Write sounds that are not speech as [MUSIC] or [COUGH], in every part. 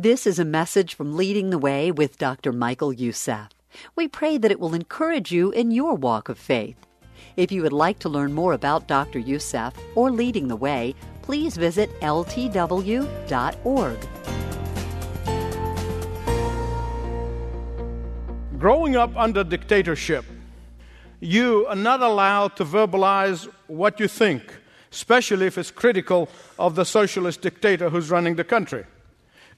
This is a message from Leading the Way with Dr. Michael Youssef. We pray that it will encourage you in your walk of faith. If you would like to learn more about Dr. Youssef or Leading the Way, please visit ltw.org. Growing up under dictatorship, you are not allowed to verbalize what you think, especially if it's critical of the socialist dictator who's running the country.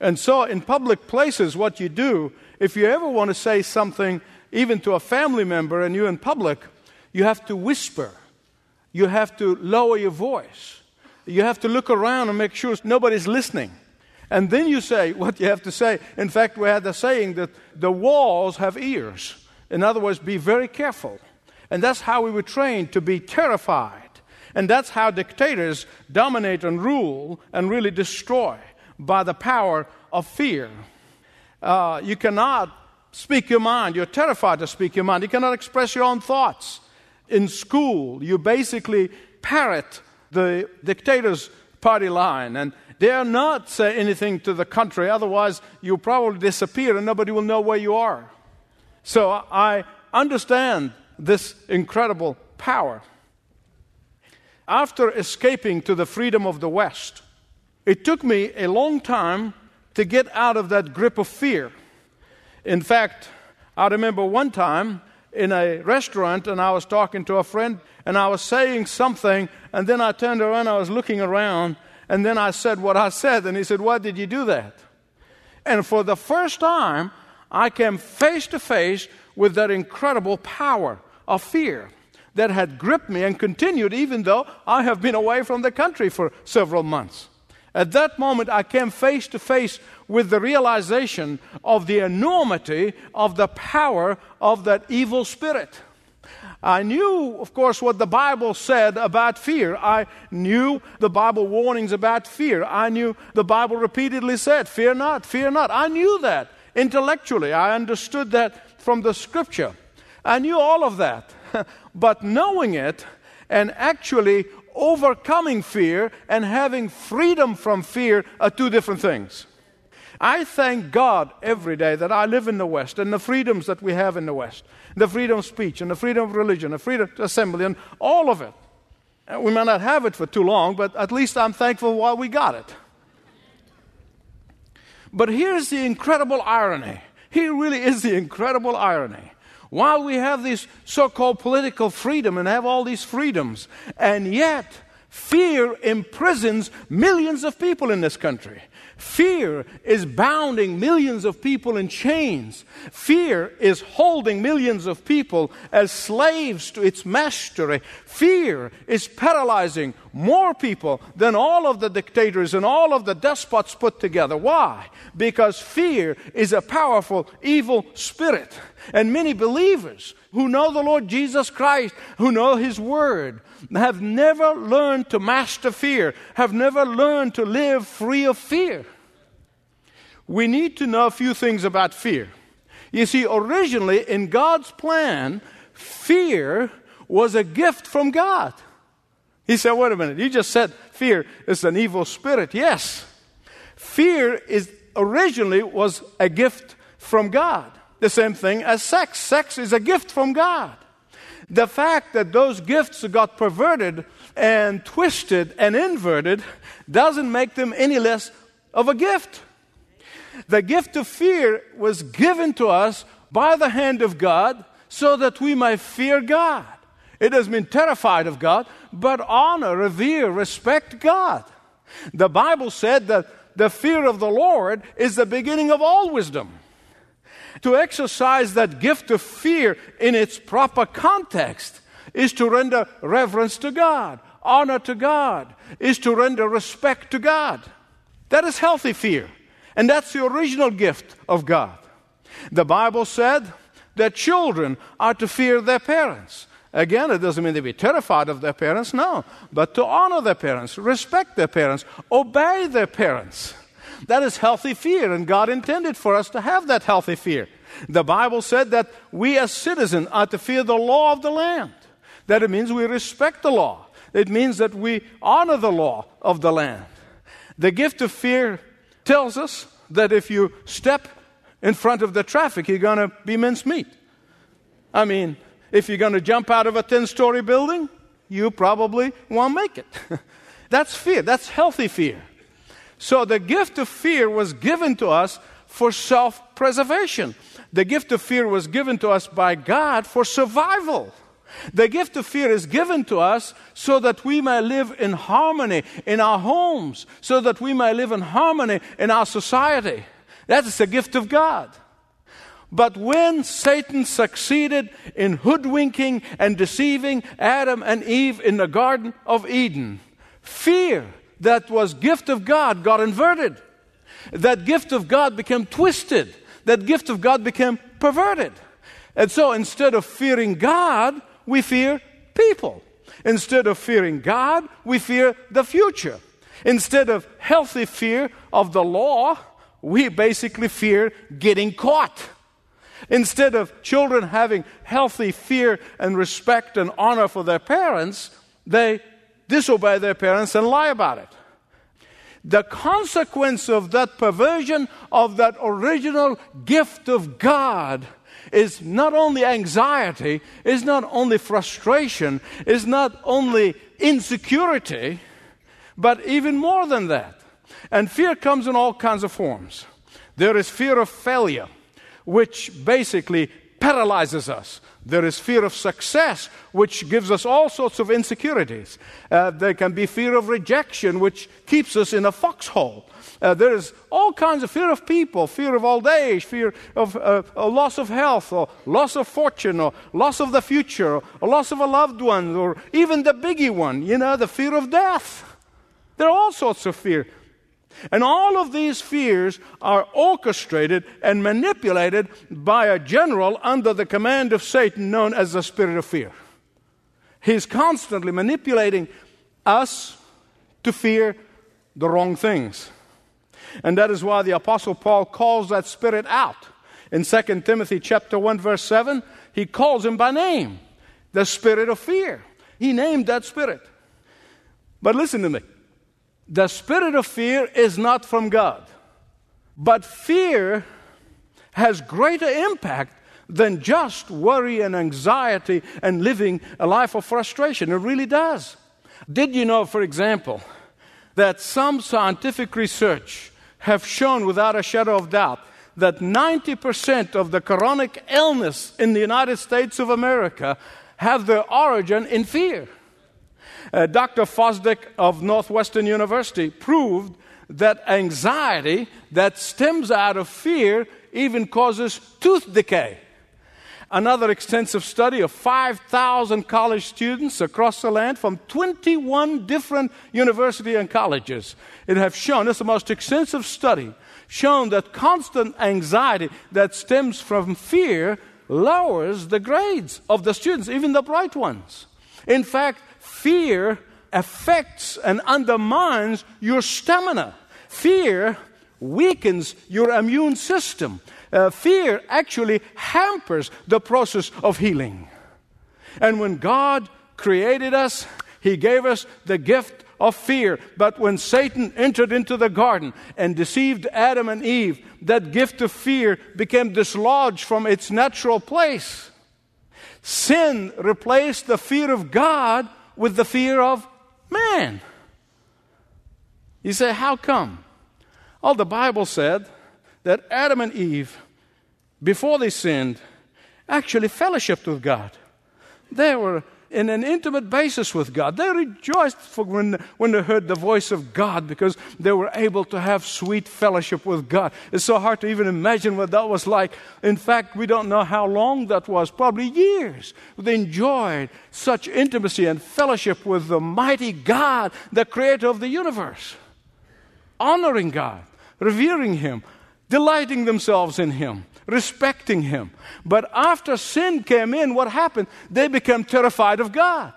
And so, in public places, what you do, if you ever want to say something, even to a family member, and you're in public, you have to whisper. You have to lower your voice. You have to look around and make sure nobody's listening. And then you say [LAUGHS] what you have to say. In fact, we had the saying that the walls have ears. In other words, be very careful. And that's how we were trained to be terrified. And that's how dictators dominate and rule and really destroy by the power of fear. Uh, you cannot speak your mind. You're terrified to speak your mind. You cannot express your own thoughts. In school, you basically parrot the dictator's party line and dare not say anything to the country, otherwise, you'll probably disappear and nobody will know where you are. So I understand this incredible power. After escaping to the freedom of the West, it took me a long time to get out of that grip of fear. In fact, I remember one time in a restaurant and I was talking to a friend and I was saying something and then I turned around, I was looking around, and then I said what I said, and he said, Why did you do that? And for the first time, I came face to face with that incredible power of fear that had gripped me and continued even though I have been away from the country for several months. At that moment, I came face to face with the realization of the enormity of the power of that evil spirit. I knew, of course, what the Bible said about fear. I knew the Bible warnings about fear. I knew the Bible repeatedly said, Fear not, fear not. I knew that intellectually. I understood that from the scripture. I knew all of that. [LAUGHS] but knowing it and actually overcoming fear and having freedom from fear are two different things. I thank God every day that I live in the West and the freedoms that we have in the West the freedom of speech and the freedom of religion, the freedom of assembly, and all of it. We may not have it for too long, but at least I'm thankful while we got it. But here's the incredible irony. Here really is the incredible irony. While we have this so called political freedom and have all these freedoms, and yet fear imprisons millions of people in this country. Fear is bounding millions of people in chains. Fear is holding millions of people as slaves to its mastery. Fear is paralyzing more people than all of the dictators and all of the despots put together. Why? Because fear is a powerful evil spirit. And many believers who know the Lord Jesus Christ, who know His Word, have never learned to master fear, have never learned to live free of fear. We need to know a few things about fear. You see, originally in God's plan, fear was a gift from God. He said, wait a minute, you just said fear is an evil spirit. Yes. Fear is originally was a gift from God. The same thing as sex. Sex is a gift from God. The fact that those gifts got perverted and twisted and inverted doesn't make them any less of a gift. The gift of fear was given to us by the hand of God so that we might fear God. It doesn't mean terrified of God, but honor, revere, respect God. The Bible said that the fear of the Lord is the beginning of all wisdom to exercise that gift of fear in its proper context is to render reverence to God, honor to God, is to render respect to God. That is healthy fear. And that's the original gift of God. The Bible said that children are to fear their parents. Again, it doesn't mean to be terrified of their parents, no, but to honor their parents, respect their parents, obey their parents. That is healthy fear, and God intended for us to have that healthy fear. The Bible said that we as citizens are to fear the law of the land. That it means we respect the law. It means that we honor the law of the land. The gift of fear tells us that if you step in front of the traffic, you're going to be mincemeat. I mean, if you're going to jump out of a 10 story building, you probably won't make it. [LAUGHS] That's fear. That's healthy fear. So the gift of fear was given to us for self preservation. The gift of fear was given to us by God for survival. The gift of fear is given to us so that we may live in harmony in our homes, so that we may live in harmony in our society. That is the gift of God. But when Satan succeeded in hoodwinking and deceiving Adam and Eve in the Garden of Eden, fear that was gift of God got inverted. That gift of God became twisted. That gift of God became perverted. And so instead of fearing God, we fear people. Instead of fearing God, we fear the future. Instead of healthy fear of the law, we basically fear getting caught. Instead of children having healthy fear and respect and honor for their parents, they disobey their parents and lie about it. The consequence of that perversion of that original gift of God is not only anxiety, is not only frustration, is not only insecurity, but even more than that. And fear comes in all kinds of forms. There is fear of failure, which basically paralyzes us. There is fear of success, which gives us all sorts of insecurities. Uh, there can be fear of rejection, which keeps us in a foxhole. Uh, there is all kinds of fear of people, fear of old age, fear of uh, loss of health, or loss of fortune, or loss of the future, or loss of a loved one, or even the biggie one, you know, the fear of death. There are all sorts of fear. And all of these fears are orchestrated and manipulated by a general under the command of Satan known as the spirit of fear. He's constantly manipulating us to fear the wrong things. And that is why the apostle Paul calls that spirit out. In 2 Timothy chapter 1 verse 7, he calls him by name, the spirit of fear. He named that spirit. But listen to me. The spirit of fear is not from God. But fear has greater impact than just worry and anxiety and living a life of frustration. It really does. Did you know, for example, that some scientific research have shown without a shadow of doubt that 90% of the chronic illness in the United States of America have their origin in fear. Uh, Dr. Fosdick of Northwestern University proved that anxiety that stems out of fear even causes tooth decay. Another extensive study of 5,000 college students across the land from 21 different universities and colleges. It have shown, it's the most extensive study, shown that constant anxiety that stems from fear lowers the grades of the students, even the bright ones. In fact, fear affects and undermines your stamina. Fear weakens your immune system. Uh, fear actually hampers the process of healing. And when God created us, He gave us the gift of fear. But when Satan entered into the garden and deceived Adam and Eve, that gift of fear became dislodged from its natural place. Sin replaced the fear of God with the fear of man. You say, How come? Well, the Bible said that Adam and Eve, before they sinned, actually fellowshiped with God. They were in an intimate basis with God. They rejoiced when, when they heard the voice of God because they were able to have sweet fellowship with God. It's so hard to even imagine what that was like. In fact, we don't know how long that was, probably years. They enjoyed such intimacy and fellowship with the mighty God, the creator of the universe, honoring God, revering Him, delighting themselves in Him respecting him. But after sin came in, what happened? They became terrified of God.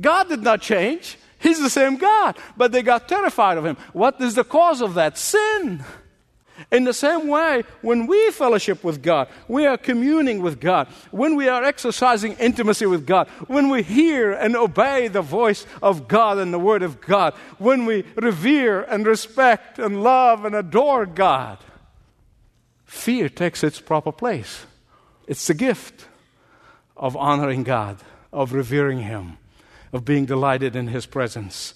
God did not change. He's the same God, but they got terrified of him. What is the cause of that? Sin. In the same way, when we fellowship with God, we are communing with God, when we are exercising intimacy with God, when we hear and obey the voice of God and the Word of God, when we revere and respect and love and adore God, fear takes its proper place. It's the gift of honoring God, of revering Him, of being delighted in His presence.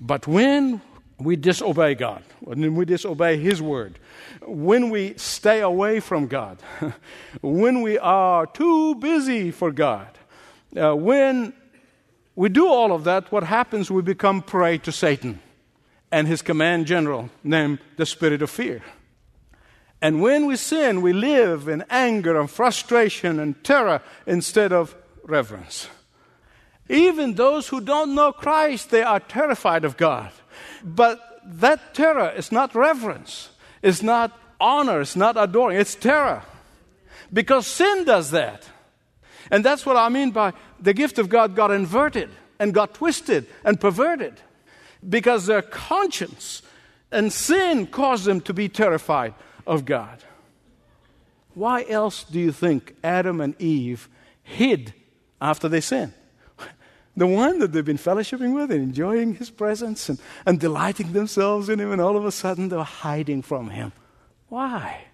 But when we disobey God, when we disobey His word, when we stay away from God, [LAUGHS] when we are too busy for God, uh, when we do all of that, what happens? We become prey to Satan and his command general, named the spirit of fear. And when we sin, we live in anger and frustration and terror instead of reverence. Even those who don't know Christ, they are terrified of God. But that terror is not reverence, it's not honor, it's not adoring, it's terror. Because sin does that. And that's what I mean by the gift of God got inverted and got twisted and perverted. Because their conscience and sin caused them to be terrified of God. Why else do you think Adam and Eve hid after they sinned? [LAUGHS] The one that they've been fellowshipping with and enjoying his presence and, and delighting themselves in him, and all of a sudden they're hiding from him. Why?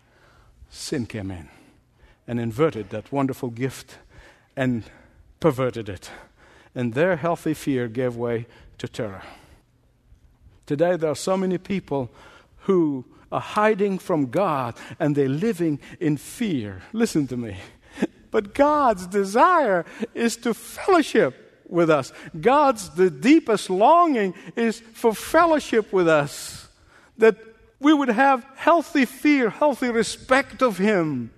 Sin came in and inverted that wonderful gift and perverted it. And their healthy fear gave way to terror. Today, there are so many people who are hiding from God and they're living in fear. Listen to me. But God's desire is to fellowship with us. God's the deepest longing is for fellowship with us. That we would have healthy fear, healthy respect of Him.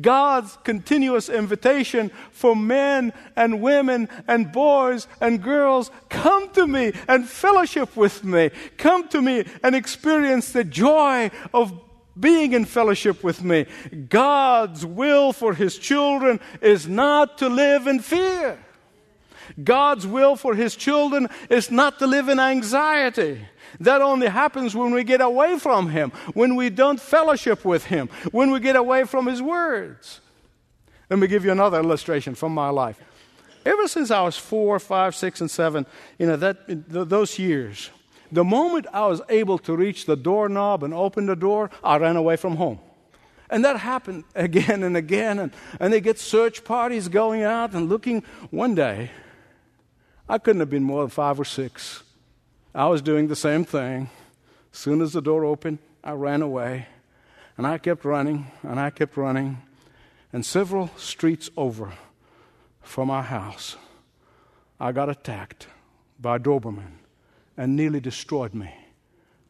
God's continuous invitation for men and women and boys and girls come to me and fellowship with me. Come to me and experience the joy of being in fellowship with me. God's will for His children is not to live in fear. God's will for His children is not to live in anxiety. That only happens when we get away from Him, when we don't fellowship with Him, when we get away from His words. Let me give you another illustration from my life. Ever since I was four, five, six, and seven, you know, that, those years, the moment I was able to reach the doorknob and open the door, I ran away from home. And that happened [LAUGHS] again and again. And, and they get search parties going out and looking. One day, I couldn't have been more than five or six. I was doing the same thing. As soon as the door opened, I ran away. And I kept running, and I kept running. And several streets over from our house, I got attacked by Doberman and nearly destroyed me,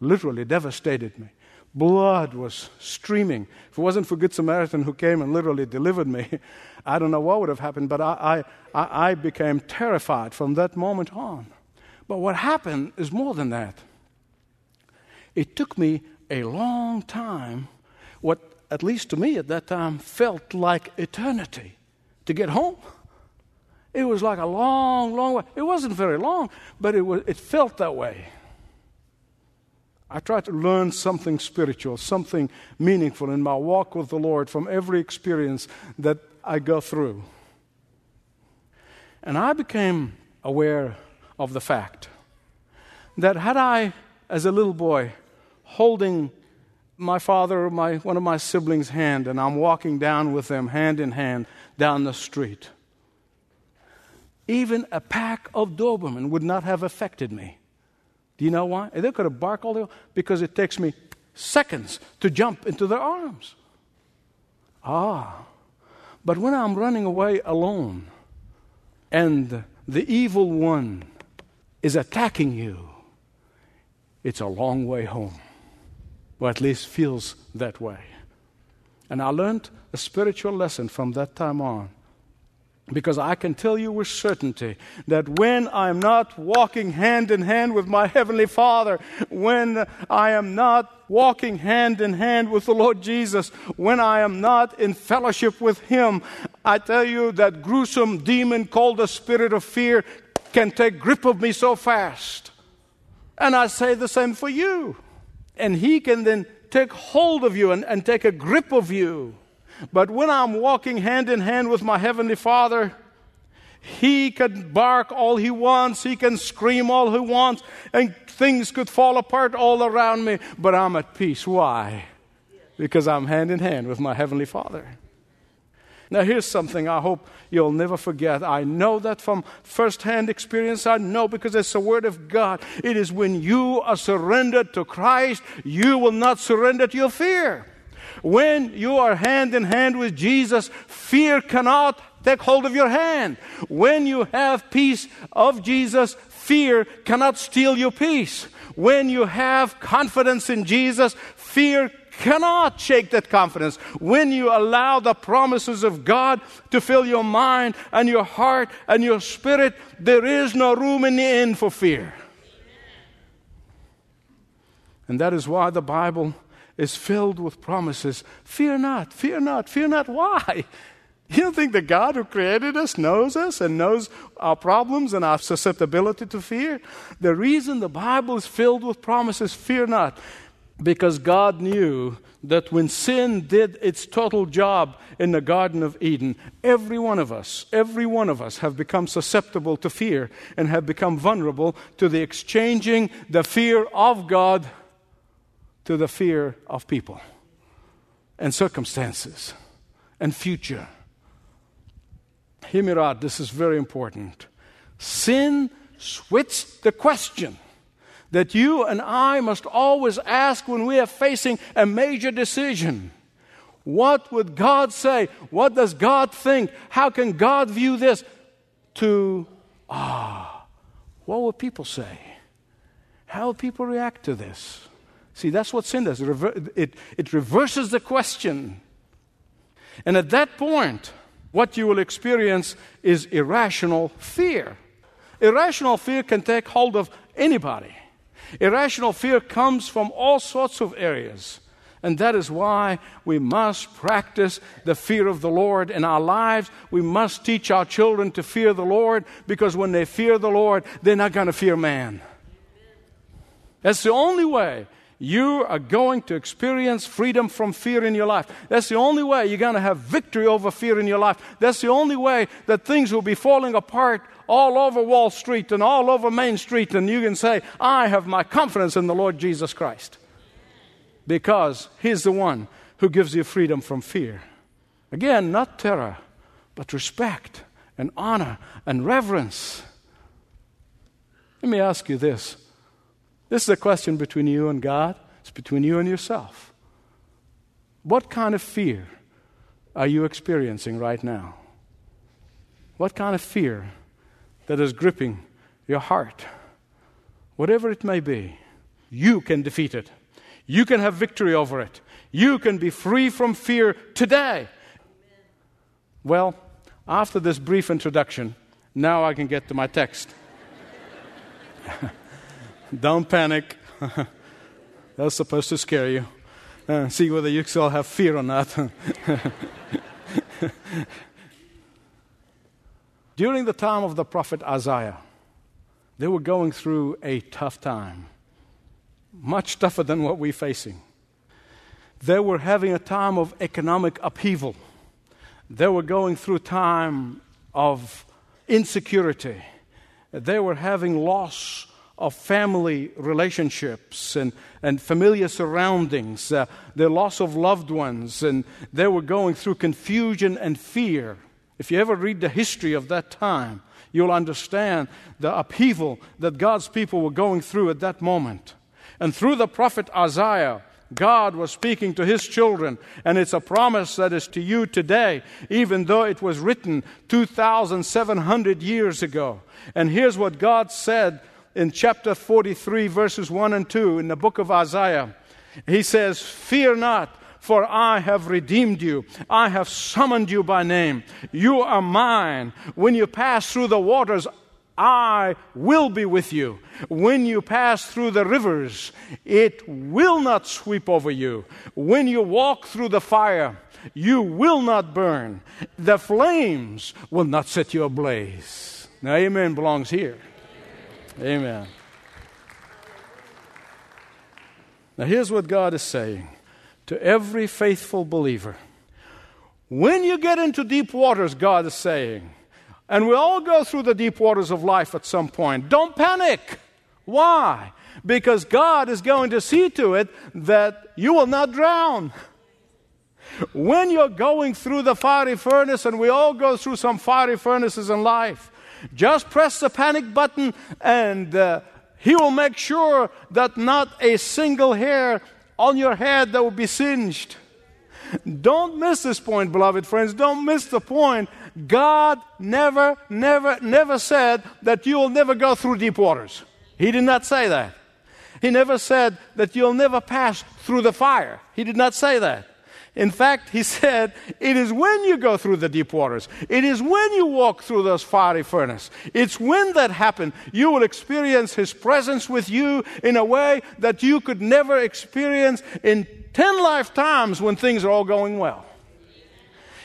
literally devastated me. Blood was streaming. If it wasn't for Good Samaritan who came and literally delivered me, [LAUGHS] I don't know what would have happened, but I, I, I became terrified from that moment on. But what happened is more than that. It took me a long time, what at least to me at that time felt like eternity, to get home. It was like a long, long way. It wasn't very long, but it, was, it felt that way. I tried to learn something spiritual, something meaningful in my walk with the Lord from every experience that I go through. And I became aware of the fact that had I, as a little boy, holding my father or my, one of my siblings' hand, and I'm walking down with them hand in hand down the street, even a pack of Doberman would not have affected me. Do you know why? They could have barked all day because it takes me seconds to jump into their arms. Ah, but when I'm running away alone and the evil one is attacking you, it's a long way home. Or at least feels that way. And I learned a spiritual lesson from that time on. Because I can tell you with certainty that when I'm not walking hand in hand with my Heavenly Father, when I am not walking hand in hand with the Lord Jesus, when I am not in fellowship with Him, I tell you that gruesome demon called the spirit of fear can take grip of me so fast. And I say the same for you. And he can then take hold of you and, and take a grip of you. But when I'm walking hand in hand with my Heavenly Father, he can bark all he wants, he can scream all he wants, and things could fall apart all around me, but I'm at peace. Why? because I'm hand in hand with my Heavenly Father. Now, here's something I hope you'll never forget. I know that from firsthand experience. I know because it's the Word of God. It is when you are surrendered to Christ, you will not surrender to your fear. When you are hand in hand with Jesus, fear cannot take hold of your hand. When you have peace of Jesus, fear cannot steal your peace. When you have confidence in Jesus, fear cannot shake that confidence. When you allow the promises of God to fill your mind and your heart and your spirit, there is no room in the end for fear. And that is why the Bible is filled with promises. Fear not, fear not, fear not. Why? [LAUGHS] You don't think the God who created us knows us and knows our problems and our susceptibility to fear? The reason the Bible is filled with promises, fear not, because God knew that when sin did its total job in the Garden of Eden, every one of us, every one of us have become susceptible to fear and have become vulnerable to the exchanging the fear of God to the fear of people and circumstances and future. Hear me right, this is very important. Sin switched the question that you and I must always ask when we are facing a major decision. What would God say? What does God think? How can God view this? To, ah, what will people say? How will people react to this? See, that's what sin does. It, it reverses the question. And at that point, what you will experience is irrational fear. Irrational fear can take hold of anybody. Irrational fear comes from all sorts of areas. And that is why we must practice the fear of the Lord in our lives. We must teach our children to fear the Lord because when they fear the Lord, they're not going to fear man. That's the only way you are going to experience freedom from fear in your life. That's the only way you're going to have victory over fear in your life. That's the only way that things will be falling apart all over Wall Street and all over Main Street, and you can say, I have my confidence in the Lord Jesus Christ. Because He's the one who gives you freedom from fear. Again, not terror, but respect and honor and reverence. Let me ask you this this is a question between you and God, it's between you and yourself. What kind of fear are you experiencing right now? What kind of fear that is gripping your heart? Whatever it may be, you can defeat it. You can have victory over it. You can be free from fear today. Well, after this brief introduction, now I can get to my text. [LAUGHS] Don't panic. [LAUGHS] That's supposed to scare you. Uh, see whether you still have fear or not. [LAUGHS] During the time of the prophet Isaiah, they were going through a tough time, much tougher than what we're facing. They were having a time of economic upheaval. They were going through time of insecurity. They were having loss of family relationships and, and familiar surroundings, uh, the loss of loved ones, and they were going through confusion and fear. If you ever read the history of that time, you'll understand the upheaval that God's people were going through at that moment. And through the prophet Isaiah, God was speaking to his children, and it's a promise that is to you today, even though it was written 2,700 years ago. And here's what God said in chapter 43, verses 1 and 2 in the book of Isaiah. He says, Fear not, for I have redeemed you. I have summoned you by name. You are mine. When you pass through the waters, I will be with you. When you pass through the rivers, it will not sweep over you. When you walk through the fire, you will not burn. The flames will not set you ablaze. Now, amen belongs here. Amen. Now, here's what God is saying to every faithful believer. When you get into deep waters, God is saying, and we all go through the deep waters of life at some point, don't panic. Why? Because God is going to see to it that you will not drown. When you're going through the fiery furnace, and we all go through some fiery furnaces in life, just press the panic button and uh, he will make sure that not a single hair on your head that will be singed. Don't miss this point, beloved friends. Don't miss the point. God never, never, never said that you will never go through deep waters. He did not say that. He never said that you'll never pass through the fire. He did not say that. In fact, he said, it is when you go through the deep waters, it is when you walk through those fiery furnace, it's when that happens, you will experience his presence with you in a way that you could never experience in 10 lifetimes when things are all going well.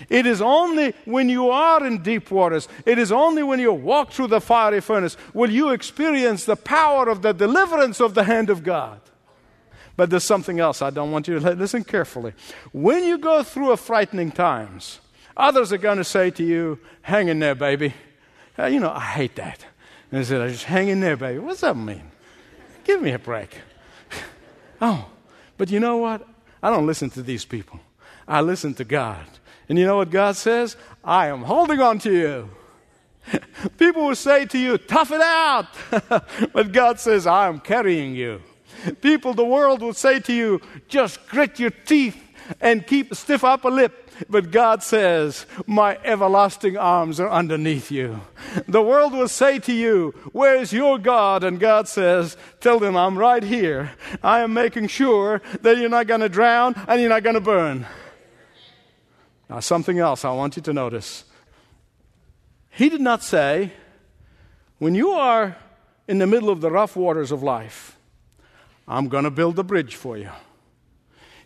It is only when you are in deep waters, it is only when you walk through the fiery furnace will you experience the power of the deliverance of the hand of God. But there's something else I don't want you to listen carefully. When you go through a frightening times, others are going to say to you, hang in there, baby. Uh, you know, I hate that. And they said, just hang in there, baby. What's that mean? Give me a break. [LAUGHS] oh, but you know what? I don't listen to these people. I listen to God. And you know what God says? I am holding on to you. [LAUGHS] People will say to you, tough it out. [LAUGHS] but God says, I am carrying you. People, the world will say to you, just grit your teeth and keep a stiff upper lip. But God says, My everlasting arms are underneath you. The world will say to you, Where is your God? And God says, Tell them I'm right here. I am making sure that you're not going to drown and you're not going to burn. Now, something else I want you to notice. He did not say, When you are in the middle of the rough waters of life, I'm going to build a bridge for you.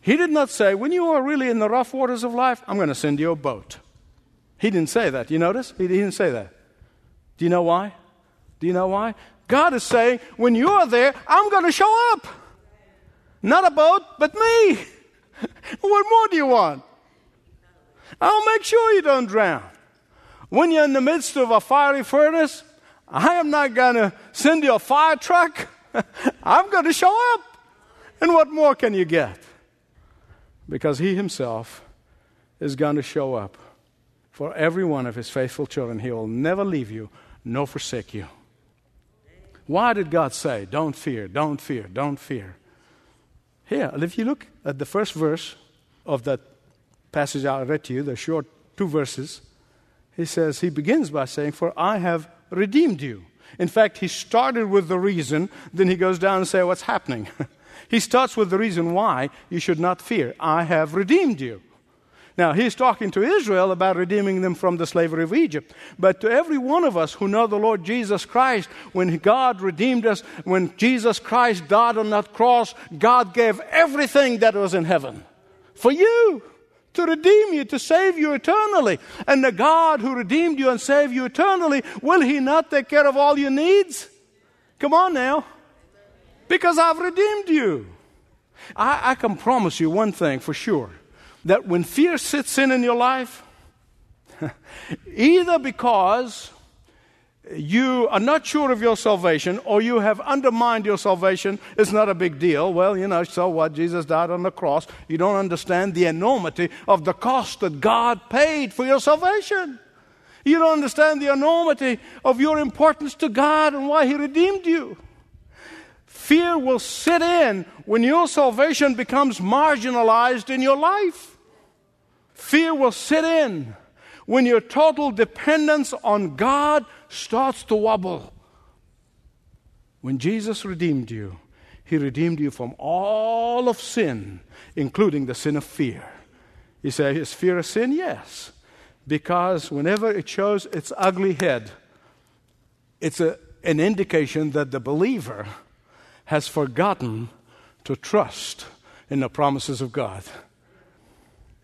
He did not say, when you are really in the rough waters of life, I'm going to send you a boat. He didn't say that. You notice? He didn't say that. Do you know why? Do you know why? God is saying, when you are there, I'm going to show up. Not a boat, but me. [LAUGHS] what more do you want? I'll make sure you don't drown. When you're in the midst of a fiery furnace, I am not going to send you a fire truck. [LAUGHS] I'm going to show up. And what more can you get? Because He Himself is going to show up for every one of His faithful children. He will never leave you nor forsake you. Why did God say, Don't fear, don't fear, don't fear? Here, if you look at the first verse of that passage I read to you, the short two verses, he says, He begins by saying, For I have redeemed you. In fact, he started with the reason, then he goes down and says, What's happening? [LAUGHS] he starts with the reason why you should not fear. I have redeemed you. Now, he's talking to Israel about redeeming them from the slavery of Egypt. But to every one of us who know the Lord Jesus Christ, when God redeemed us, when Jesus Christ died on that cross, God gave everything that was in heaven for you to redeem you, to save you eternally. And the God who redeemed you and saved you eternally, will He not take care of all your needs? Come on now. Because I've redeemed you. I, I can promise you one thing for sure that when fear sits in in your life, [LAUGHS] either because you are not sure of your salvation or you have undermined your salvation, it's not a big deal. Well, you know, so what? Jesus died on the cross. You don't understand the enormity of the cost that God paid for your salvation. You don't understand the enormity of your importance to God and why He redeemed you. Fear will sit in when your salvation becomes marginalized in your life. Fear will sit in when your total dependence on God starts to wobble. When Jesus redeemed you, He redeemed you from all of sin, including the sin of fear. You say, Is fear a sin? Yes. Because whenever it shows its ugly head, it's a, an indication that the believer has forgotten to trust in the promises of God.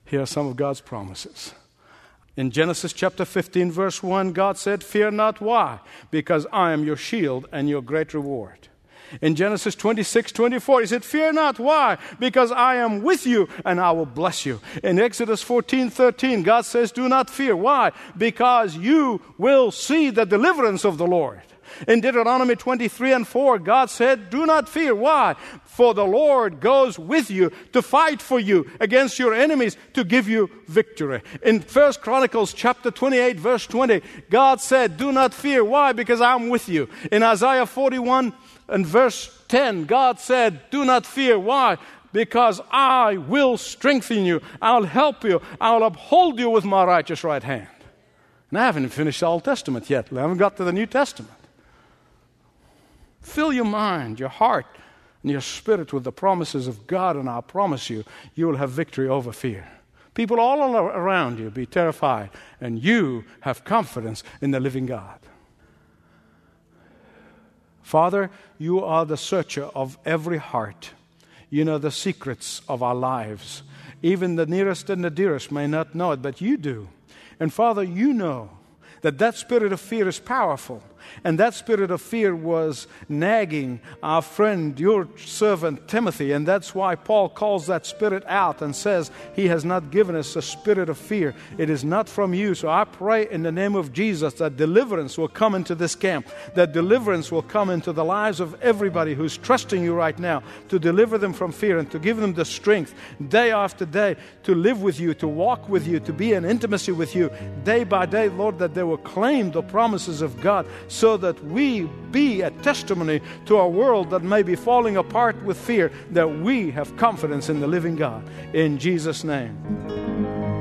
Here are some of God's promises. In Genesis chapter 15, verse 1, God said, Fear not. Why? Because I am your shield and your great reward. In Genesis 26, 24, he said, Fear not. Why? Because I am with you and I will bless you. In Exodus 14, 13, God says, Do not fear. Why? Because you will see the deliverance of the Lord. In Deuteronomy 23 and 4, God said, Do not fear. Why? For the Lord goes with you to fight for you against your enemies to give you victory. In 1 Chronicles chapter 28, verse 20, God said, Do not fear. Why? Because I'm with you. In Isaiah 41 and verse 10, God said, Do not fear. Why? Because I will strengthen you. I'll help you. I'll uphold you with my righteous right hand. And I haven't finished the Old Testament yet. I haven't got to the New Testament. Fill your mind, your heart, and your spirit with the promises of God, and I promise you, you will have victory over fear. People all around you be terrified, and you have confidence in the living God. Father, you are the searcher of every heart. You know the secrets of our lives. Even the nearest and the dearest may not know it, but you do. And Father, you know that that spirit of fear is powerful. And that spirit of fear was nagging our friend, your servant Timothy. And that's why Paul calls that spirit out and says, He has not given us a spirit of fear. It is not from you. So I pray in the name of Jesus that deliverance will come into this camp, that deliverance will come into the lives of everybody who's trusting you right now to deliver them from fear and to give them the strength day after day to live with you, to walk with you, to be in intimacy with you day by day, Lord, that they will claim the promises of God so that we be a testimony to a world that may be falling apart with fear, that we have confidence in the living God. In Jesus' name.